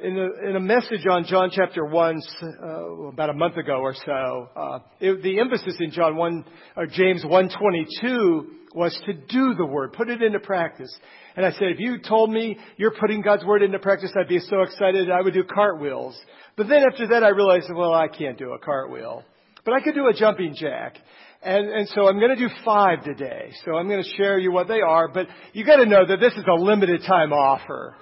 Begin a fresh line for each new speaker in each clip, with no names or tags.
in a, in a message on John chapter 1 uh, about a month ago or so, uh, it, the emphasis in John 1, or James 122 was to do the word, put it into practice. And I said, if you told me you're putting God's word into practice, I'd be so excited I would do cartwheels. But then after that I realized, well, I can't do a cartwheel. But I could do a jumping jack. And, and so I'm going to do five today. So I'm going to share you what they are, but you got to know that this is a limited time offer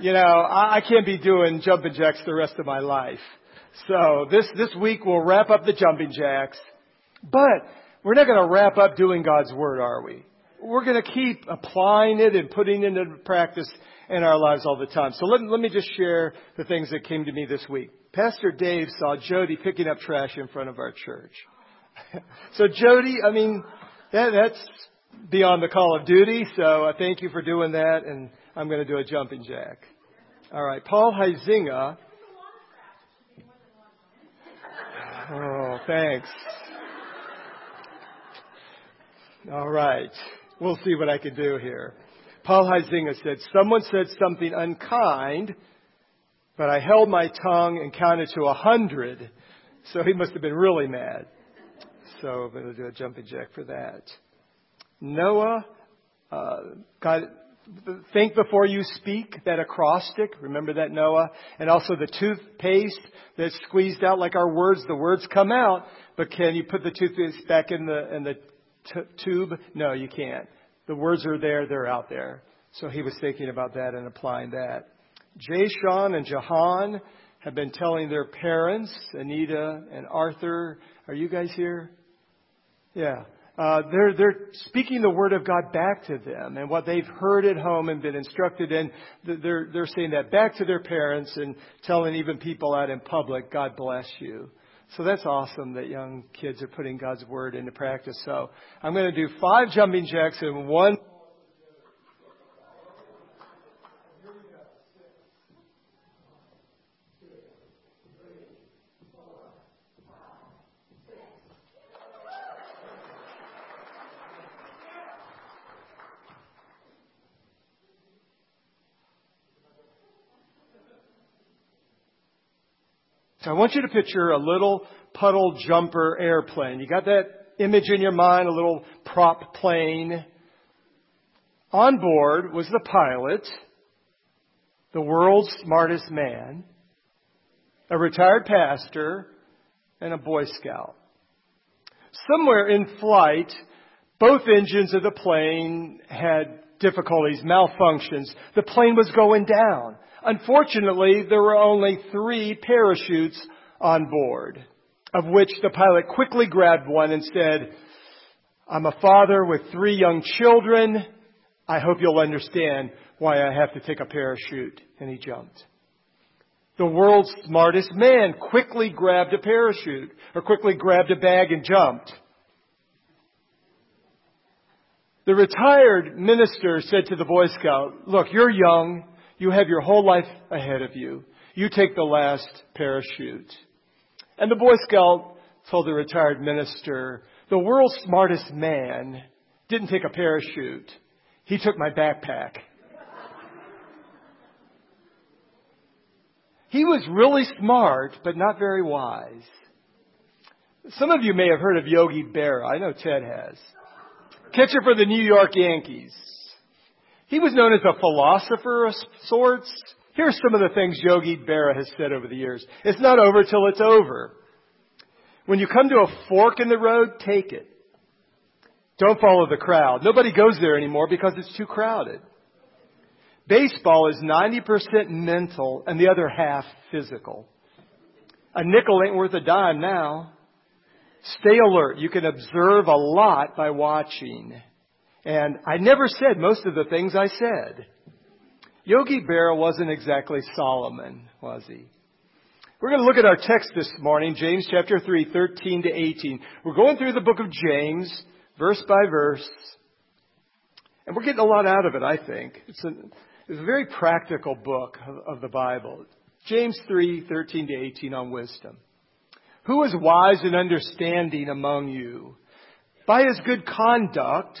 you know, I, I can't be doing jumping jacks the rest of my life. So this, this week we'll wrap up the jumping jacks. But we're not going to wrap up doing God's Word, are we? We're going to keep applying it and putting it into practice in our lives all the time. So let, let me just share the things that came to me this week. Pastor Dave saw Jody picking up trash in front of our church. so Jody, I mean, that, that's beyond the call of duty. So I thank you for doing that. And I'm going to do a jumping jack. All right, Paul Huizinga. Oh, thanks. All right, we'll see what I can do here. Paul Huizinga said, Someone said something unkind, but I held my tongue and counted to a hundred. So he must have been really mad. So I'm going to do a jumping jack for that. Noah uh, got think before you speak, that acrostic. Remember that, Noah? And also the toothpaste that's squeezed out like our words. The words come out, but can you put the toothpaste back in the, in the t- tube? No, you can't. The words are there, they're out there. So he was thinking about that and applying that. Jay Sean and Jahan have been telling their parents, Anita and Arthur, are you guys here? Yeah uh, they're, they're speaking the word of God back to them and what they've heard at home and been instructed in. They're, they're saying that back to their parents and telling even people out in public, God bless you. So that's awesome that young kids are putting God's word into practice. So I'm going to do five jumping jacks and one I want you to picture a little puddle jumper airplane. You got that image in your mind, a little prop plane. On board was the pilot, the world's smartest man, a retired pastor, and a Boy Scout. Somewhere in flight, both engines of the plane had difficulties, malfunctions. The plane was going down. Unfortunately, there were only three parachutes on board, of which the pilot quickly grabbed one and said, I'm a father with three young children. I hope you'll understand why I have to take a parachute. And he jumped. The world's smartest man quickly grabbed a parachute or quickly grabbed a bag and jumped. The retired minister said to the Boy Scout, look, you're young. You have your whole life ahead of you. You take the last parachute. And the Boy Scout told the retired minister, the world's smartest man didn't take a parachute. He took my backpack. He was really smart, but not very wise. Some of you may have heard of Yogi Berra. I know Ted has. Catcher for the New York Yankees. He was known as a philosopher of sorts. Here's some of the things Yogi Berra has said over the years. It's not over till it's over. When you come to a fork in the road, take it. Don't follow the crowd. Nobody goes there anymore because it's too crowded. Baseball is 90% mental and the other half physical. A nickel ain't worth a dime now. Stay alert. You can observe a lot by watching. And I never said most of the things I said. Yogi Berra wasn't exactly Solomon, was he? We're going to look at our text this morning, James chapter 3, 13 to 18. We're going through the book of James, verse by verse. And we're getting a lot out of it, I think. It's a, it's a very practical book of, of the Bible. James 3, 13 to 18 on wisdom. Who is wise and understanding among you? By his good conduct,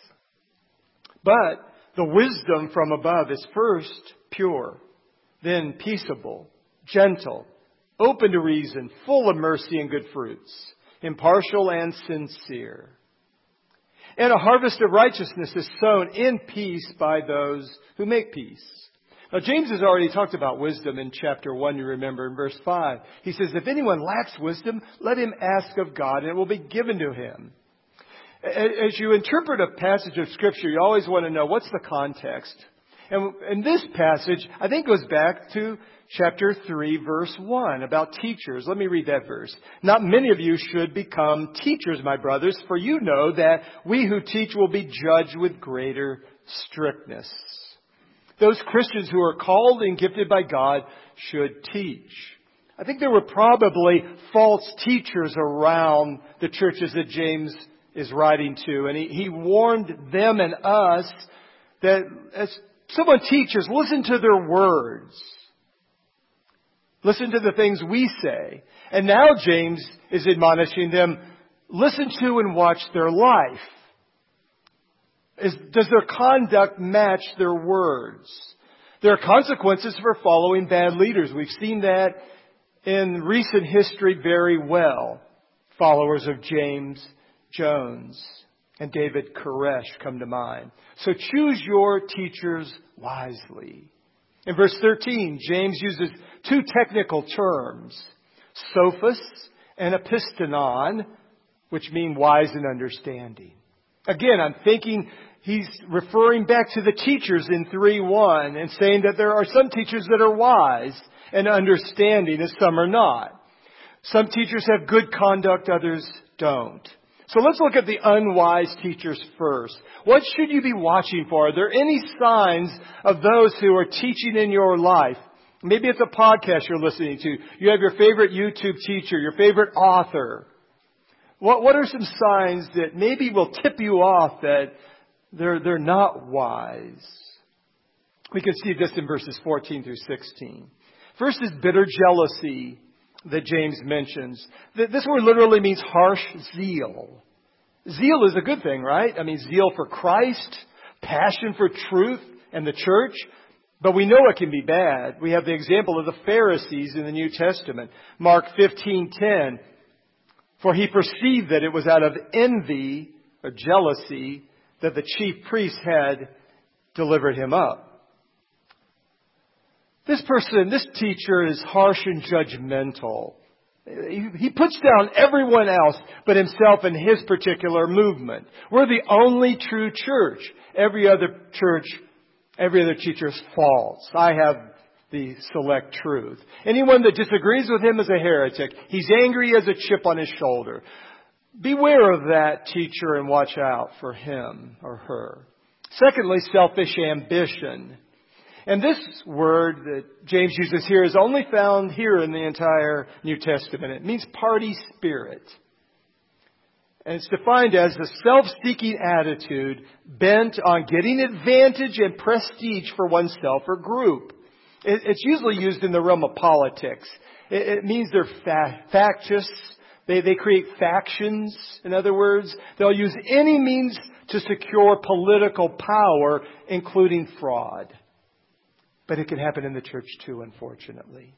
But the wisdom from above is first pure, then peaceable, gentle, open to reason, full of mercy and good fruits, impartial and sincere. And a harvest of righteousness is sown in peace by those who make peace. Now, James has already talked about wisdom in chapter 1, you remember, in verse 5. He says, If anyone lacks wisdom, let him ask of God, and it will be given to him. As you interpret a passage of Scripture, you always want to know what's the context. And this passage, I think goes back to chapter 3, verse 1, about teachers. Let me read that verse. Not many of you should become teachers, my brothers, for you know that we who teach will be judged with greater strictness. Those Christians who are called and gifted by God should teach. I think there were probably false teachers around the churches that James is writing to, and he, he warned them and us that as someone teaches, listen to their words. Listen to the things we say. And now James is admonishing them, listen to and watch their life. Is, does their conduct match their words? There are consequences for following bad leaders. We've seen that in recent history very well. Followers of James Jones and David Koresh come to mind. So choose your teachers wisely. In verse 13, James uses two technical terms, sophos and epistemon, which mean wise and understanding. Again, I'm thinking he's referring back to the teachers in 3.1 and saying that there are some teachers that are wise and understanding and some are not. Some teachers have good conduct, others don't. So let's look at the unwise teachers first. What should you be watching for? Are there any signs of those who are teaching in your life? Maybe it's a podcast you're listening to. You have your favorite YouTube teacher, your favorite author. What, what are some signs that maybe will tip you off that they're, they're not wise. We can see this in verses 14 through 16. First is bitter jealousy that James mentions. This word literally means harsh zeal. Zeal is a good thing, right? I mean, zeal for Christ, passion for truth and the church. But we know it can be bad. We have the example of the Pharisees in the New Testament. Mark 15:10. For he perceived that it was out of envy or jealousy that the chief priests had delivered him up. This person, this teacher is harsh and judgmental. He, puts down everyone else but himself and his particular movement. We're the only true church. Every other church, every other teacher is false. I have the select truth. Anyone that disagrees with him is a heretic. He's angry as a chip on his shoulder. Beware of that teacher and watch out for him or her. Secondly, selfish ambition. And this word that James uses here is only found here in the entire New Testament. It means party spirit. And it's defined as a self-seeking attitude bent on getting advantage and prestige for oneself or group. It's usually used in the realm of politics. It means they're factious, they, they create factions, in other words. They'll use any means to secure political power, including fraud. But it can happen in the church too, unfortunately.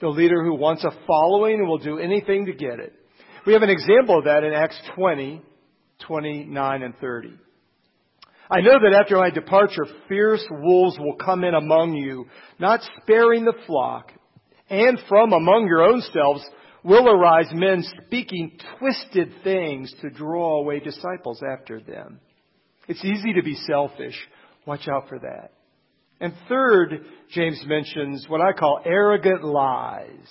The leader who wants a following will do anything to get it. We have an example of that in Acts 20, 29 and 30. I know that after my departure, fierce wolves will come in among you, not sparing the flock, and from among your own selves will arise men speaking twisted things to draw away disciples after them. It's easy to be selfish. Watch out for that. And third, James mentions what I call arrogant lies.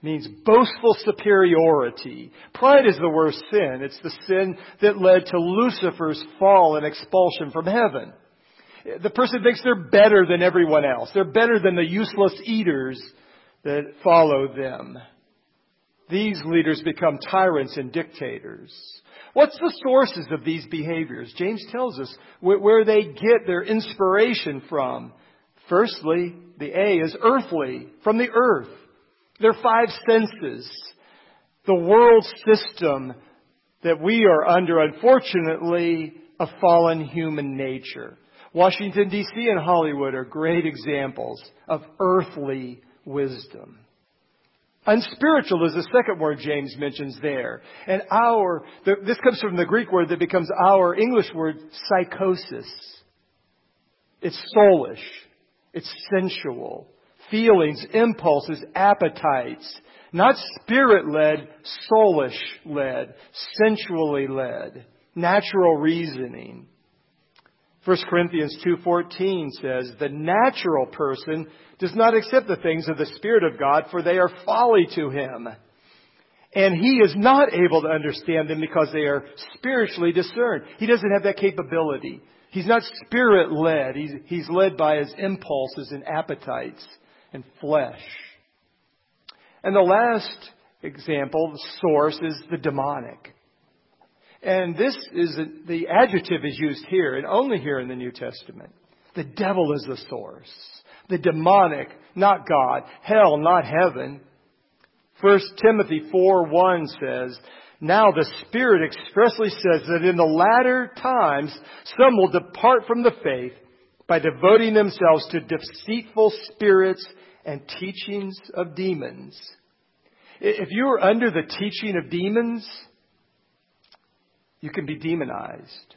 Means boastful superiority. Pride is the worst sin. It's the sin that led to Lucifer's fall and expulsion from heaven. The person thinks they're better than everyone else. They're better than the useless eaters that follow them. These leaders become tyrants and dictators. What's the sources of these behaviors? James tells us where they get their inspiration from. Firstly, the A is earthly, from the earth. Their five senses. The world system that we are under, unfortunately, a fallen human nature. Washington DC and Hollywood are great examples of earthly wisdom. Unspiritual is the second word James mentions there. And our, this comes from the Greek word that becomes our English word, psychosis. It's soulish. It's sensual. Feelings, impulses, appetites. Not spirit led, soulish led, sensually led. Natural reasoning. 1 Corinthians 2:14 says, "The natural person does not accept the things of the spirit of God for they are folly to him, and he is not able to understand them because they are spiritually discerned." He doesn't have that capability. He's not spirit led. He's, he's led by his impulses and appetites and flesh. And the last example, the source, is the demonic. And this is the adjective is used here and only here in the New Testament. The devil is the source. The demonic, not God. Hell, not heaven. 1 Timothy 4 1 says, Now the Spirit expressly says that in the latter times some will depart from the faith by devoting themselves to deceitful spirits and teachings of demons. If you are under the teaching of demons, you can be demonized.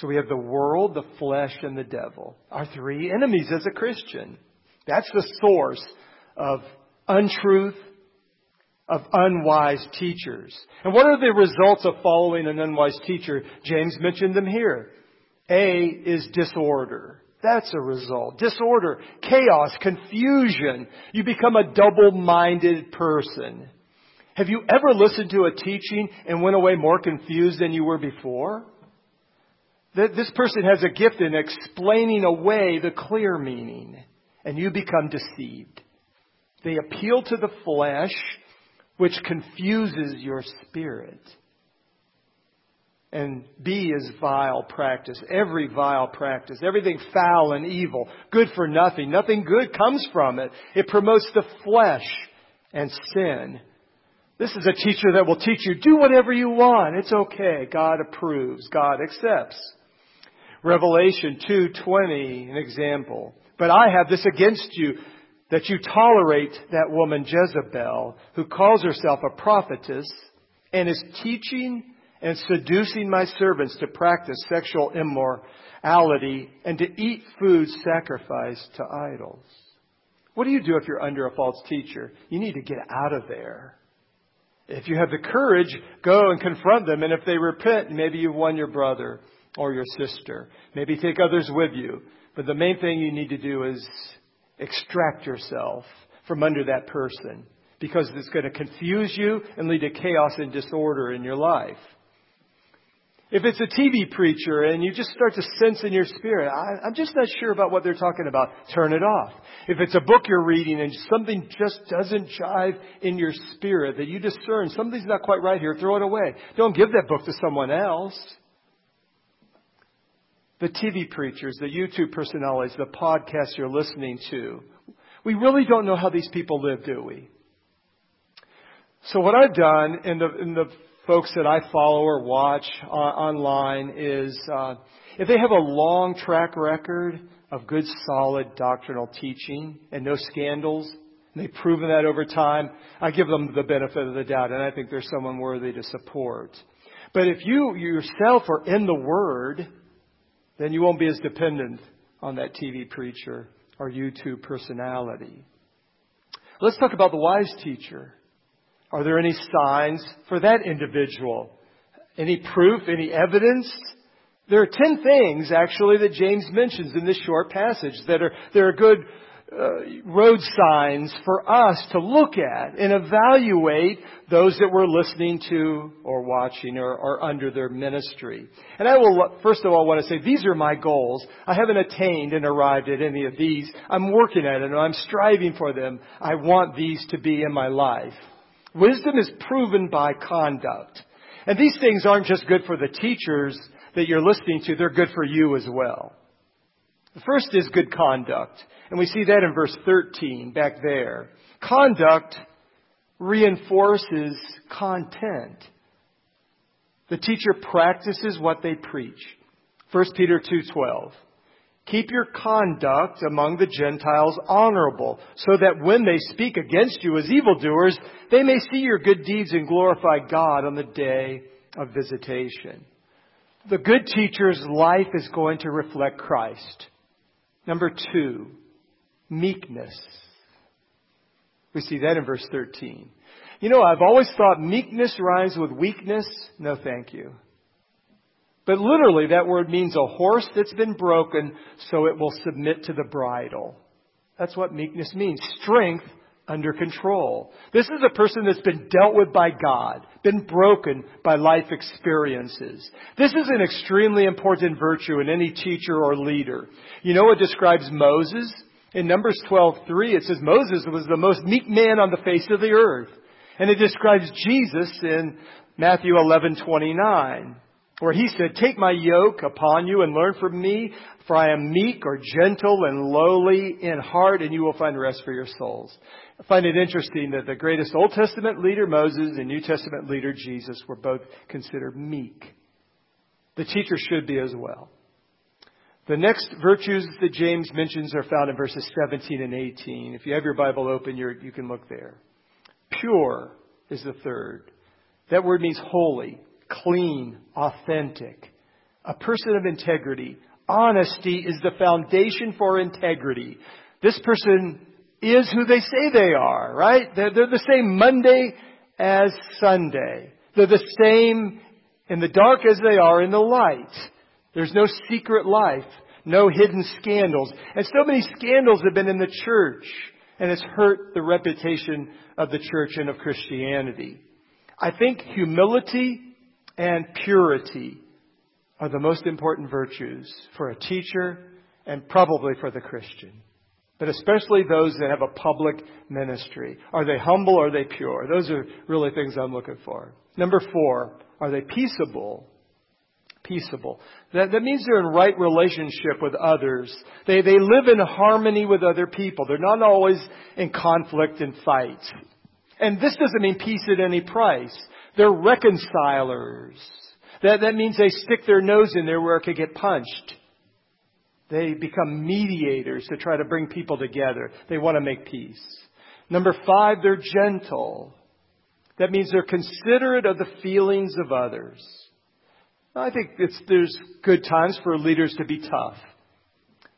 So we have the world, the flesh, and the devil. Our three enemies as a Christian. That's the source of untruth, of unwise teachers. And what are the results of following an unwise teacher? James mentioned them here. A is disorder. That's a result. Disorder, chaos, confusion. You become a double-minded person. Have you ever listened to a teaching and went away more confused than you were before? This person has a gift in explaining away the clear meaning, and you become deceived. They appeal to the flesh, which confuses your spirit. And B is vile practice. Every vile practice. Everything foul and evil. Good for nothing. Nothing good comes from it. It promotes the flesh and sin. This is a teacher that will teach you, do whatever you want. It's okay. God approves. God accepts. Revelation 2:20 an example. But I have this against you that you tolerate that woman Jezebel who calls herself a prophetess and is teaching and seducing my servants to practice sexual immorality and to eat food sacrificed to idols. What do you do if you're under a false teacher? You need to get out of there. If you have the courage, go and confront them. And if they repent, maybe you've won your brother or your sister. Maybe take others with you. But the main thing you need to do is extract yourself from under that person because it's going to confuse you and lead to chaos and disorder in your life. If it's a TV preacher and you just start to sense in your spirit, I, am just not sure about what they're talking about, turn it off. If it's a book you're reading and something just doesn't jive in your spirit that you discern, something's not quite right here, throw it away. Don't give that book to someone else. The TV preachers, the YouTube personalities, the podcasts you're listening to, we really don't know how these people live, do we? So what I've done in the, in the folks that I follow or watch uh, online is uh, if they have a long track record of good, solid doctrinal teaching and no scandals, and they've proven that over time, I give them the benefit of the doubt, and I think they're someone worthy to support. But if you yourself are in the Word, then you won't be as dependent on that TV preacher or YouTube personality. Let's talk about the wise teacher. Are there any signs for that individual? Any proof, any evidence? There are ten things actually that James mentions in this short passage that are, that are good uh, road signs for us to look at and evaluate those that we're listening to or watching or, under their ministry. And I will, first of all, want to say these are my goals. I haven't attained and arrived at any of these. I'm working at it and I'm striving for them. I want these to be in my life. Wisdom is proven by conduct. And these things aren't just good for the teachers that you're listening to, they're good for you as well. The first is good conduct. And we see that in verse 13 back there. Conduct reinforces content. The teacher practices what they preach. 1 Peter 2:12. Keep your conduct among the Gentiles honorable, so that when they speak against you as evildoers, they may see your good deeds and glorify God on the day of visitation. The good teacher's life is going to reflect Christ. Number two, meekness. We see that in verse 13. You know, I've always thought meekness rhymes with weakness. No, thank you. But literally, that word means a horse that's been broken so it will submit to the bridle. That's what meekness means. Strength under control. This is a person that's been dealt with by God, been broken by life experiences. This is an extremely important virtue in any teacher or leader. You know what describes Moses? In Numbers 12:3 it says Moses was the most meek man on the face of the earth. And it describes Jesus in Matthew 11:29 where he said, "Take my yoke upon you and learn from me, for I am meek or gentle and lowly in heart, and you will find rest for your souls." I find it interesting that the greatest Old Testament leader, Moses, and New Testament leader, Jesus, were both considered meek. The teacher should be as well. The next virtues that James mentions are found in verses 17 and 18. If you have your Bible open, you can look there. Pure is the third. That word means holy, clean, authentic. A person of integrity. Honesty is the foundation for integrity. This person is who they say they are, right? They're, they're the same Monday as Sunday. They're the same in the dark as they are in the light. There's no secret life, no hidden scandals. And so many scandals have been in the church, and it's hurt the reputation of the church and of Christianity. I think humility and purity are the most important virtues for a teacher and probably for the Christian. But especially those that have a public ministry. Are they humble? Are they pure? Those are really things I'm looking for. Number four, are they peaceable? Peaceable. That, that means they're in right relationship with others. They, they live in harmony with other people. They're not always in conflict and fight. And this doesn't mean peace at any price. They're reconcilers. That, that means they stick their nose in there where it could get punched. They become mediators to try to bring people together. They want to make peace. Number five, they're gentle. That means they're considerate of the feelings of others. I think there's good times for leaders to be tough.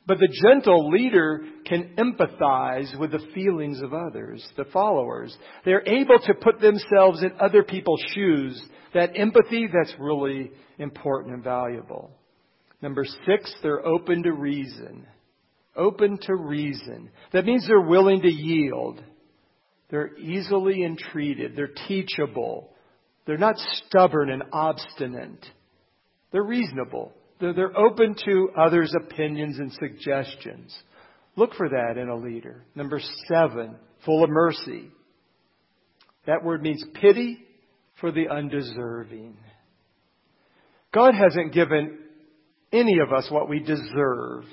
But the gentle leader can empathize with the feelings of others, the followers. They're able to put themselves in other people's shoes. That empathy, that's really important and valuable. Number six, they're open to reason. Open to reason. That means they're willing to yield. They're easily entreated. They're teachable. They're not stubborn and obstinate. They're reasonable. They're, open to others' opinions and suggestions. Look for that in a leader. Number seven, full of mercy. That word means pity for the undeserving. God hasn't given any of us what we deserve,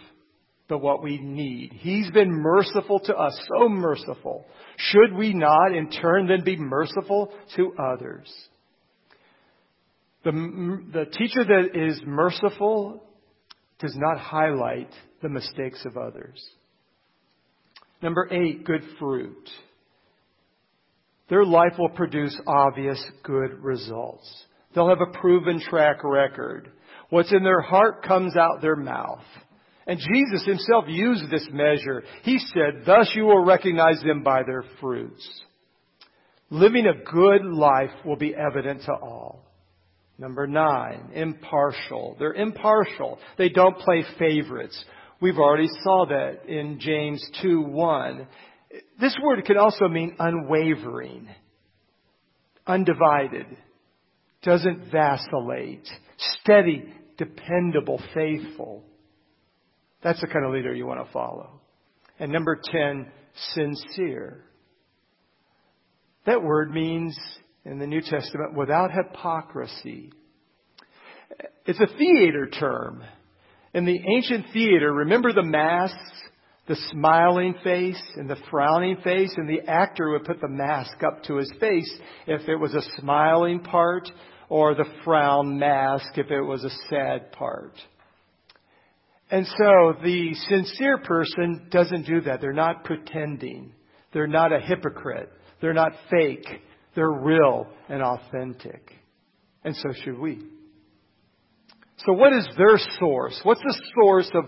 but what we need. He's been merciful to us, so merciful. Should we not, in turn, then be merciful to others? The, the teacher that is merciful does not highlight the mistakes of others. Number eight, good fruit. Their life will produce obvious good results. They'll have a proven track record. What's in their heart comes out their mouth. And Jesus himself used this measure. He said, thus you will recognize them by their fruits. Living a good life will be evident to all. Number nine, impartial. They're impartial. They don't play favorites. We've already saw that in James 2 1. This word can also mean unwavering, undivided, doesn't vacillate, steady, dependable, faithful. That's the kind of leader you want to follow. And number 10, sincere. That word means, in the New Testament, without hypocrisy. It's a theater term. In the ancient theater, remember the masks? The smiling face and the frowning face, and the actor would put the mask up to his face if it was a smiling part, or the frown mask if it was a sad part. And so the sincere person doesn't do that. They're not pretending. They're not a hypocrite. They're not fake. They're real and authentic. And so should we. So what is their source? What's the source of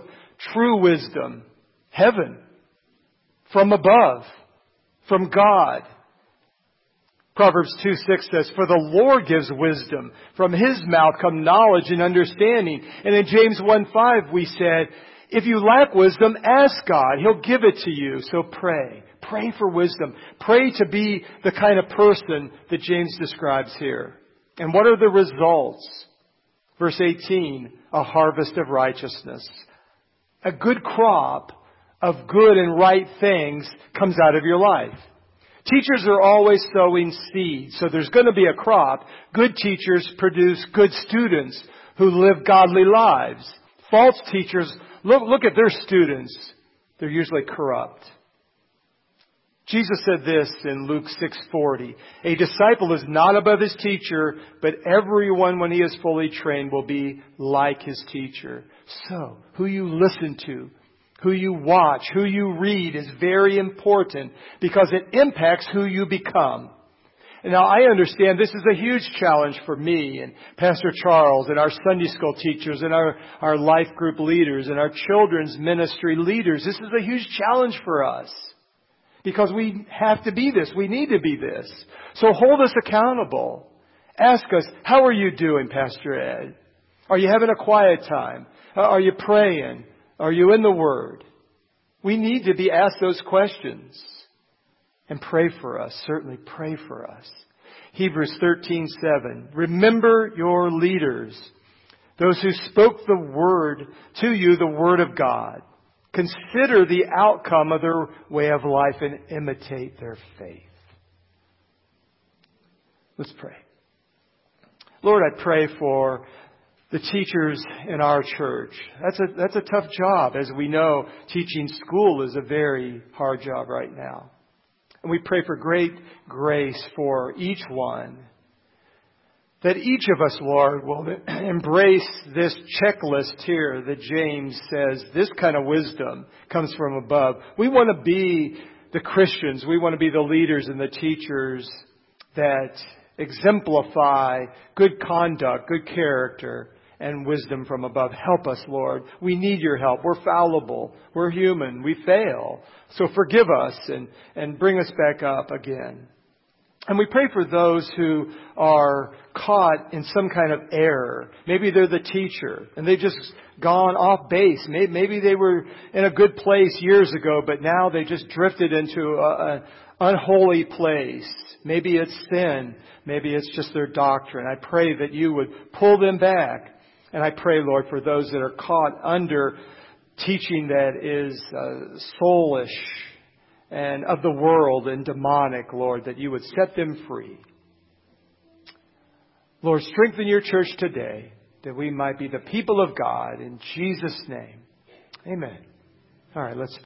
true wisdom? Heaven. From above. From God. Proverbs 2 6 says, For the Lord gives wisdom. From His mouth come knowledge and understanding. And in James 1 5 we said, If you lack wisdom, ask God. He'll give it to you. So pray. Pray for wisdom. Pray to be the kind of person that James describes here. And what are the results? Verse 18, a harvest of righteousness. A good crop of good and right things comes out of your life. Teachers are always sowing seeds, so there's going to be a crop. Good teachers produce good students who live godly lives. False teachers, look, look at their students. They're usually corrupt. Jesus said this in Luke 6:40, "A disciple is not above his teacher, but everyone when he is fully trained will be like his teacher." So, who you listen to, who you watch, who you read is very important because it impacts who you become. Now I understand this is a huge challenge for me and Pastor Charles and our Sunday school teachers and our, our life group leaders and our children's ministry leaders. This is a huge challenge for us because we have to be this. We need to be this. So hold us accountable. Ask us, how are you doing, Pastor Ed? Are you having a quiet time? Uh, are you praying? Are you in the Word? We need to be asked those questions. And pray for us. Certainly pray for us. Hebrews 13:7. Remember your leaders, those who spoke the word to you, the word of God. Consider the outcome of their way of life and imitate their faith. Let's pray. Lord, I pray for the teachers in our church. That's a, that's a tough job. As we know, teaching school is a very hard job right now. And we pray for great grace for each one. That each of us, Lord, will embrace this checklist here that James says this kind of wisdom comes from above. We want to be the Christians. We want to be the leaders and the teachers that exemplify good conduct, good character, and wisdom from above. Help us, Lord. We need your help. We're fallible. We're human. We fail. So forgive us and, and bring us back up again. And we pray for those who are caught in some kind of error. Maybe they're the teacher and they've just gone off base. Maybe, maybe they were in a good place years ago, but now they just drifted into an unholy place. Maybe it's sin. Maybe it's just their doctrine. I pray that you would pull them back and I pray, Lord, for those that are caught under teaching that is uh, soulish and of the world and demonic, Lord, that you would set them free. Lord, strengthen your church today that we might be the people of God in Jesus' name. Amen. All right, let's